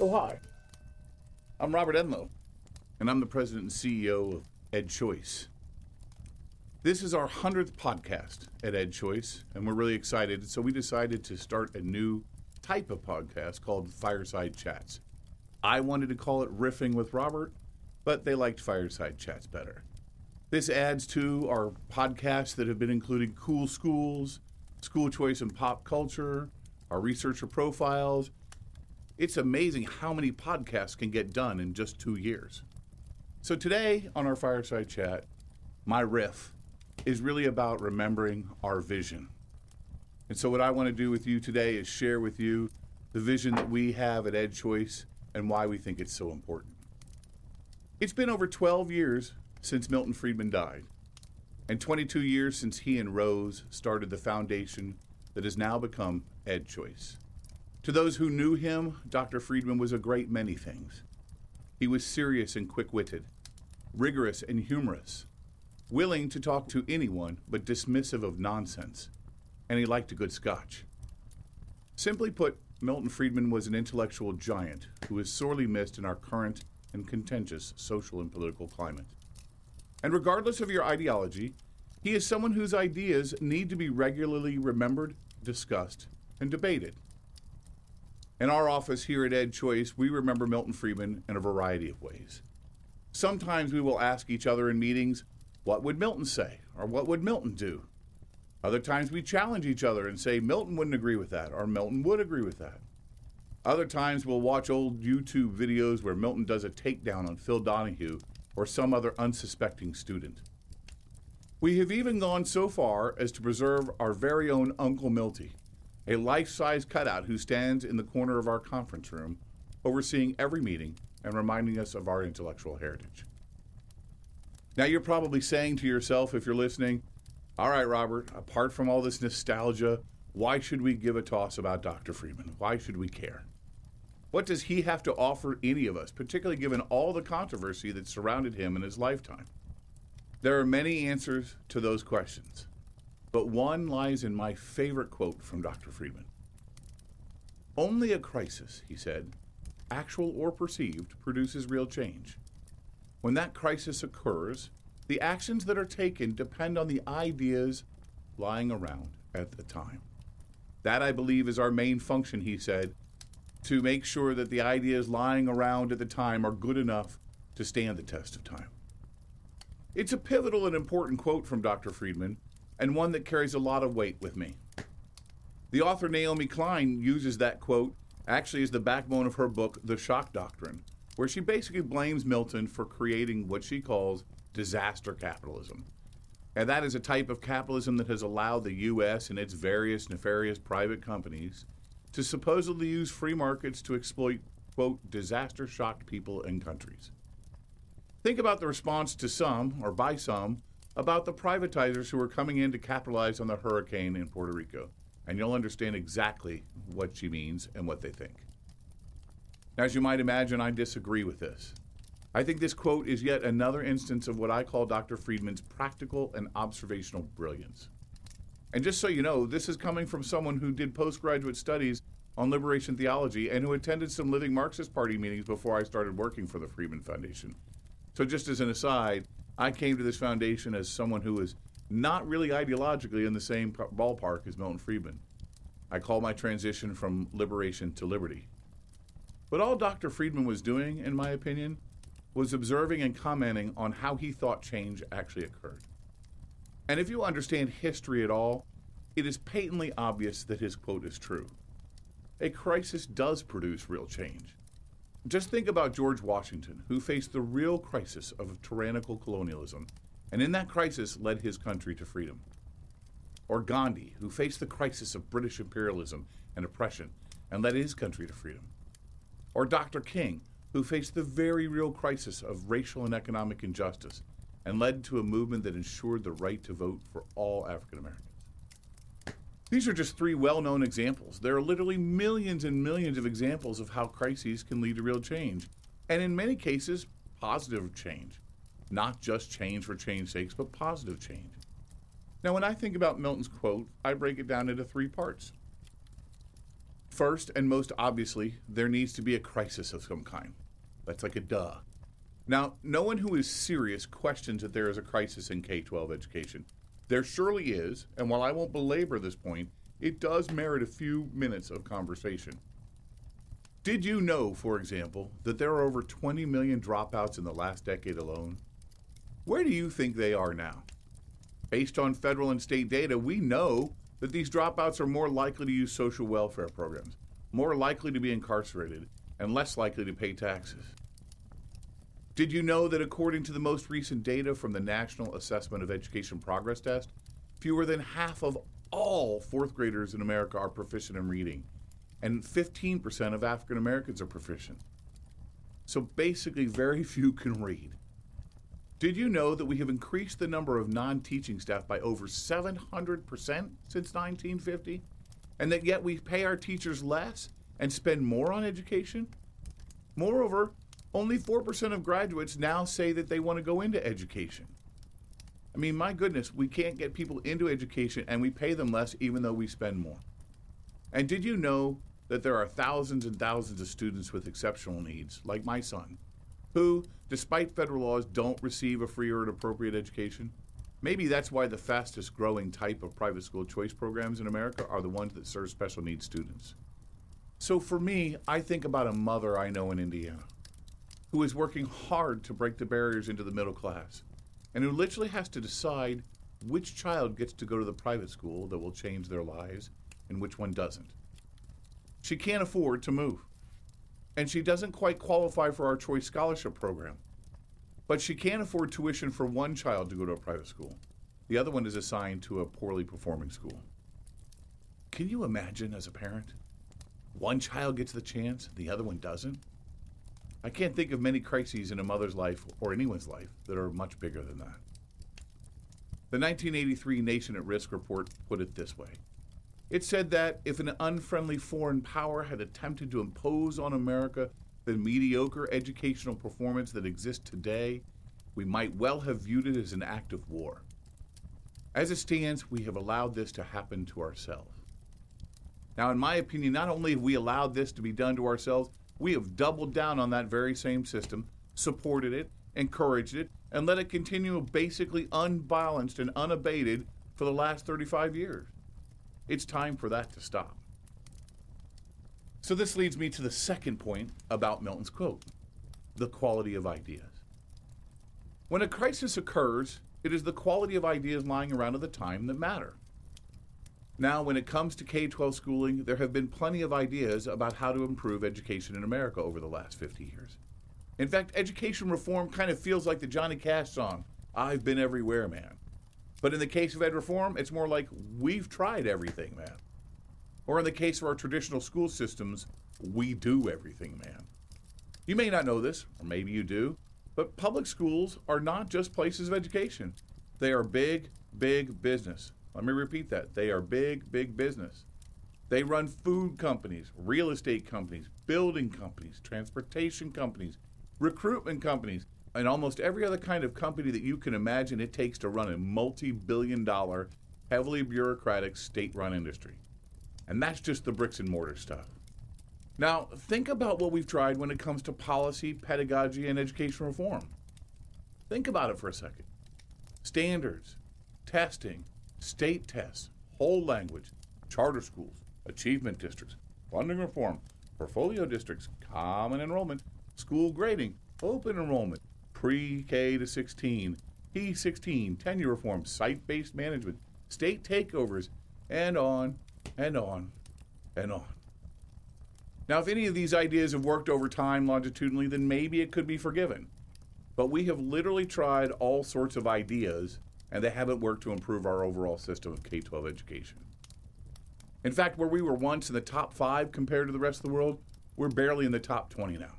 Oh, hi. I'm Robert Enlow, and I'm the president and CEO of EdChoice. This is our 100th podcast at EdChoice, and we're really excited. So, we decided to start a new type of podcast called Fireside Chats. I wanted to call it Riffing with Robert, but they liked Fireside Chats better. This adds to our podcasts that have been including cool schools, school choice and pop culture, our researcher profiles. It's amazing how many podcasts can get done in just two years. So today on our fireside chat, my riff is really about remembering our vision. And so, what I want to do with you today is share with you the vision that we have at EdChoice and why we think it's so important. It's been over 12 years since Milton Friedman died, and 22 years since he and Rose started the foundation that has now become Ed Choice. To those who knew him, Dr. Friedman was a great many things. He was serious and quick witted, rigorous and humorous, willing to talk to anyone but dismissive of nonsense, and he liked a good scotch. Simply put, Milton Friedman was an intellectual giant who is sorely missed in our current and contentious social and political climate. And regardless of your ideology, he is someone whose ideas need to be regularly remembered, discussed, and debated. In our office here at EdChoice, we remember Milton Friedman in a variety of ways. Sometimes we will ask each other in meetings, what would Milton say? Or what would Milton do? Other times we challenge each other and say, Milton wouldn't agree with that, or Milton would agree with that. Other times we'll watch old YouTube videos where Milton does a takedown on Phil Donahue or some other unsuspecting student. We have even gone so far as to preserve our very own Uncle Milty, a life size cutout who stands in the corner of our conference room, overseeing every meeting and reminding us of our intellectual heritage. Now, you're probably saying to yourself, if you're listening, all right, Robert, apart from all this nostalgia, why should we give a toss about Dr. Friedman? Why should we care? What does he have to offer any of us, particularly given all the controversy that surrounded him in his lifetime? There are many answers to those questions, but one lies in my favorite quote from Dr. Friedman. Only a crisis, he said, actual or perceived, produces real change. When that crisis occurs, the actions that are taken depend on the ideas lying around at the time. That, I believe, is our main function, he said, to make sure that the ideas lying around at the time are good enough to stand the test of time. It's a pivotal and important quote from Dr. Friedman, and one that carries a lot of weight with me. The author Naomi Klein uses that quote actually as the backbone of her book, The Shock Doctrine, where she basically blames Milton for creating what she calls disaster capitalism. And that is a type of capitalism that has allowed the U.S. and its various nefarious private companies to supposedly use free markets to exploit, quote, disaster shocked people and countries. Think about the response to some, or by some, about the privatizers who are coming in to capitalize on the hurricane in Puerto Rico, and you'll understand exactly what she means and what they think. Now, as you might imagine, I disagree with this. I think this quote is yet another instance of what I call Dr. Friedman's practical and observational brilliance. And just so you know, this is coming from someone who did postgraduate studies on liberation theology and who attended some Living Marxist Party meetings before I started working for the Friedman Foundation. So, just as an aside, I came to this foundation as someone who is not really ideologically in the same ballpark as Milton Friedman. I call my transition from liberation to liberty. But all Dr. Friedman was doing, in my opinion, was observing and commenting on how he thought change actually occurred. And if you understand history at all, it is patently obvious that his quote is true. A crisis does produce real change. Just think about George Washington, who faced the real crisis of tyrannical colonialism, and in that crisis led his country to freedom. Or Gandhi, who faced the crisis of British imperialism and oppression and led his country to freedom. Or Dr. King, who faced the very real crisis of racial and economic injustice and led to a movement that ensured the right to vote for all African Americans. These are just three well known examples. There are literally millions and millions of examples of how crises can lead to real change, and in many cases, positive change. Not just change for change's sake, but positive change. Now, when I think about Milton's quote, I break it down into three parts. First, and most obviously, there needs to be a crisis of some kind. That's like a duh. Now, no one who is serious questions that there is a crisis in K 12 education. There surely is, and while I won't belabor this point, it does merit a few minutes of conversation. Did you know, for example, that there are over 20 million dropouts in the last decade alone? Where do you think they are now? Based on federal and state data, we know that these dropouts are more likely to use social welfare programs, more likely to be incarcerated, and less likely to pay taxes. Did you know that according to the most recent data from the National Assessment of Education Progress Test, fewer than half of all fourth graders in America are proficient in reading, and 15% of African Americans are proficient. So basically, very few can read. Did you know that we have increased the number of non teaching staff by over 700% since 1950? And that yet we pay our teachers less and spend more on education? Moreover, only 4% of graduates now say that they want to go into education. I mean, my goodness, we can't get people into education and we pay them less even though we spend more. And did you know that there are thousands and thousands of students with exceptional needs, like my son, who, despite federal laws, don't receive a free or an appropriate education. Maybe that's why the fastest growing type of private school choice programs in America are the ones that serve special needs students. So for me, I think about a mother I know in Indiana who is working hard to break the barriers into the middle class and who literally has to decide which child gets to go to the private school that will change their lives and which one doesn't. She can't afford to move and she doesn't quite qualify for our choice scholarship program. But she can't afford tuition for one child to go to a private school. The other one is assigned to a poorly performing school. Can you imagine as a parent? One child gets the chance, the other one doesn't? I can't think of many crises in a mother's life or anyone's life that are much bigger than that. The 1983 Nation at Risk report put it this way it said that if an unfriendly foreign power had attempted to impose on America the mediocre educational performance that exists today, we might well have viewed it as an act of war. As it stands, we have allowed this to happen to ourselves. Now, in my opinion, not only have we allowed this to be done to ourselves, we have doubled down on that very same system, supported it, encouraged it, and let it continue basically unbalanced and unabated for the last 35 years. It's time for that to stop. So, this leads me to the second point about Milton's quote the quality of ideas. When a crisis occurs, it is the quality of ideas lying around at the time that matter. Now, when it comes to K 12 schooling, there have been plenty of ideas about how to improve education in America over the last 50 years. In fact, education reform kind of feels like the Johnny Cash song, I've Been Everywhere Man. But in the case of ed reform, it's more like we've tried everything, man. Or in the case of our traditional school systems, we do everything, man. You may not know this, or maybe you do, but public schools are not just places of education. They are big, big business. Let me repeat that. They are big, big business. They run food companies, real estate companies, building companies, transportation companies, recruitment companies, and almost every other kind of company that you can imagine it takes to run a multi billion dollar, heavily bureaucratic state run industry. And that's just the bricks and mortar stuff. Now, think about what we've tried when it comes to policy, pedagogy, and education reform. Think about it for a second. Standards, testing, state tests, whole language, charter schools, achievement districts, funding reform, portfolio districts, common enrollment, school grading, open enrollment, pre K to 16, P16, tenure reform, site based management, state takeovers, and on and on and on. Now, if any of these ideas have worked over time longitudinally, then maybe it could be forgiven. But we have literally tried all sorts of ideas, and they haven't worked to improve our overall system of K 12 education. In fact, where we were once in the top five compared to the rest of the world, we're barely in the top 20 now.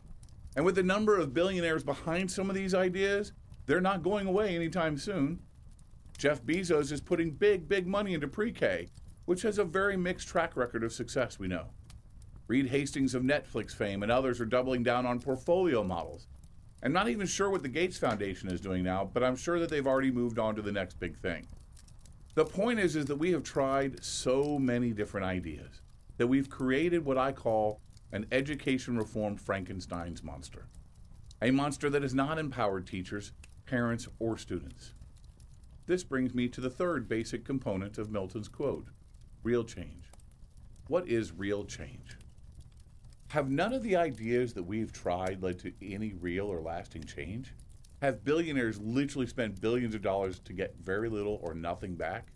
And with the number of billionaires behind some of these ideas, they're not going away anytime soon. Jeff Bezos is putting big, big money into pre K, which has a very mixed track record of success, we know. Reed Hastings of Netflix fame and others are doubling down on portfolio models. I'm not even sure what the Gates Foundation is doing now, but I'm sure that they've already moved on to the next big thing. The point is, is that we have tried so many different ideas. that we've created what I call an education reform Frankenstein's monster. A monster that has not empowered teachers, parents, or students. This brings me to the third basic component of Milton's quote real change. What is real change? Have none of the ideas that we've tried led to any real or lasting change? Have billionaires literally spent billions of dollars to get very little or nothing back?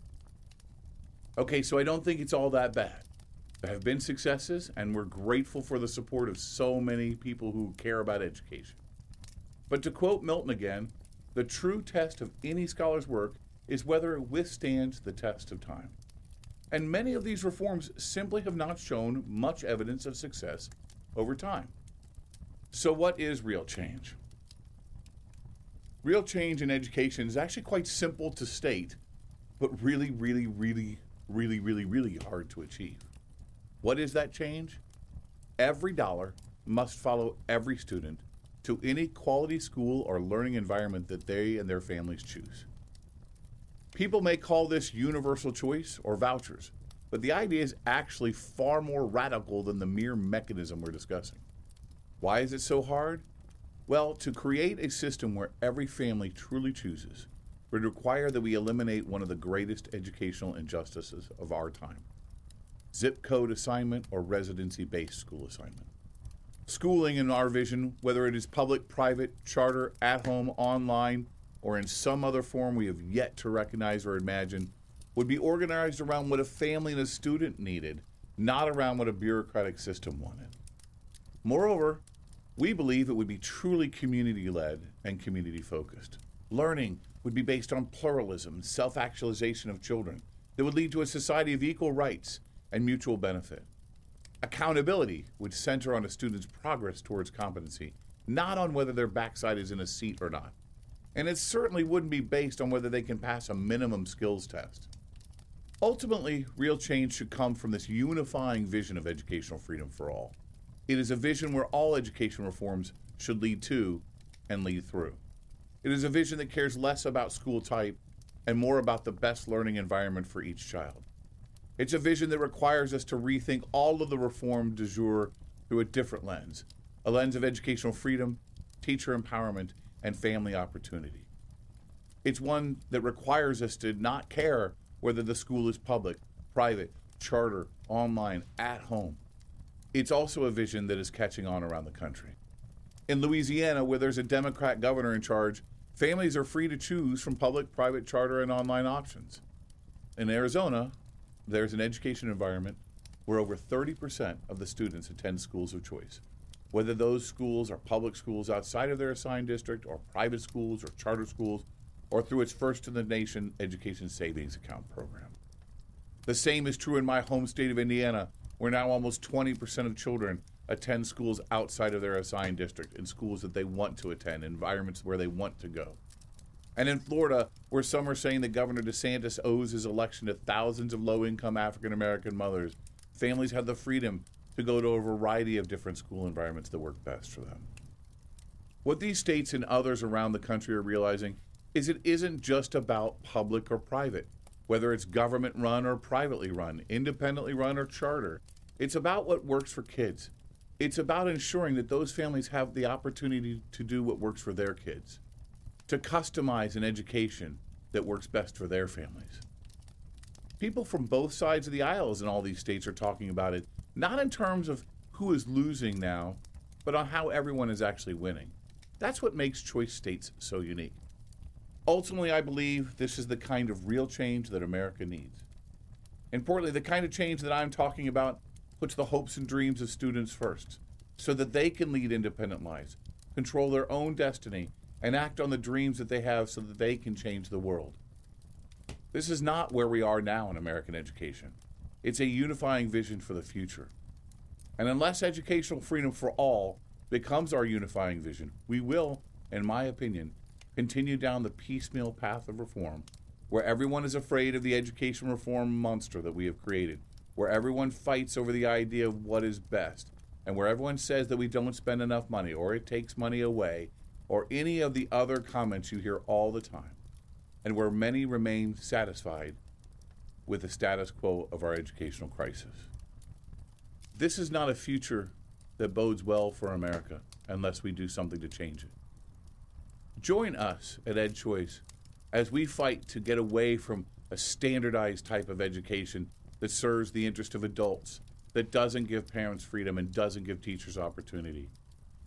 Okay, so I don't think it's all that bad. There have been successes, and we're grateful for the support of so many people who care about education. But to quote Milton again, the true test of any scholar's work is whether it withstands the test of time. And many of these reforms simply have not shown much evidence of success over time. So, what is real change? Real change in education is actually quite simple to state, but really, really, really, really, really, really hard to achieve. What is that change? Every dollar must follow every student to any quality school or learning environment that they and their families choose. People may call this universal choice or vouchers, but the idea is actually far more radical than the mere mechanism we're discussing. Why is it so hard? Well, to create a system where every family truly chooses would require that we eliminate one of the greatest educational injustices of our time zip code assignment or residency based school assignment. Schooling, in our vision, whether it is public, private, charter, at home, online, or in some other form we have yet to recognize or imagine, would be organized around what a family and a student needed, not around what a bureaucratic system wanted. Moreover, we believe it would be truly community led and community focused. Learning would be based on pluralism, self actualization of children, that would lead to a society of equal rights and mutual benefit. Accountability would center on a student's progress towards competency, not on whether their backside is in a seat or not. And it certainly wouldn't be based on whether they can pass a minimum skills test. Ultimately, real change should come from this unifying vision of educational freedom for all. It is a vision where all education reforms should lead to and lead through. It is a vision that cares less about school type and more about the best learning environment for each child. It's a vision that requires us to rethink all of the reform du jour through a different lens a lens of educational freedom, teacher empowerment, and family opportunity. It's one that requires us to not care whether the school is public, private, charter, online, at home. It's also a vision that is catching on around the country. In Louisiana, where there's a Democrat governor in charge, families are free to choose from public, private, charter, and online options. In Arizona, there's an education environment where over 30% of the students attend schools of choice. Whether those schools are public schools outside of their assigned district, or private schools, or charter schools, or through its first in the nation education savings account program. The same is true in my home state of Indiana, where now almost 20% of children attend schools outside of their assigned district, in schools that they want to attend, environments where they want to go. And in Florida, where some are saying that Governor DeSantis owes his election to thousands of low income African American mothers, families have the freedom to go to a variety of different school environments that work best for them. What these states and others around the country are realizing is it isn't just about public or private, whether it's government run or privately run, independently run or charter. It's about what works for kids. It's about ensuring that those families have the opportunity to do what works for their kids to customize an education that works best for their families. People from both sides of the aisles in all these states are talking about it, not in terms of who is losing now, but on how everyone is actually winning. That's what makes choice states so unique. Ultimately, I believe this is the kind of real change that America needs. Importantly, the kind of change that I'm talking about puts the hopes and dreams of students first so that they can lead independent lives, control their own destiny, and act on the dreams that they have so that they can change the world. This is not where we are now in American education. It's a unifying vision for the future. And unless educational freedom for all becomes our unifying vision, we will, in my opinion, continue down the piecemeal path of reform, where everyone is afraid of the education reform monster that we have created, where everyone fights over the idea of what is best, and where everyone says that we don't spend enough money or it takes money away or any of the other comments you hear all the time, and where many remain satisfied with the status quo of our educational crisis. This is not a future that bodes well for America unless we do something to change it. Join us at EdChoice as we fight to get away from a standardized type of education that serves the interest of adults, that doesn't give parents freedom and doesn't give teachers opportunity.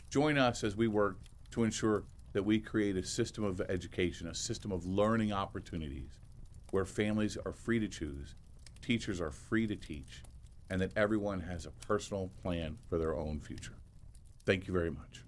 Join us as we work to ensure that we create a system of education, a system of learning opportunities where families are free to choose, teachers are free to teach, and that everyone has a personal plan for their own future. Thank you very much.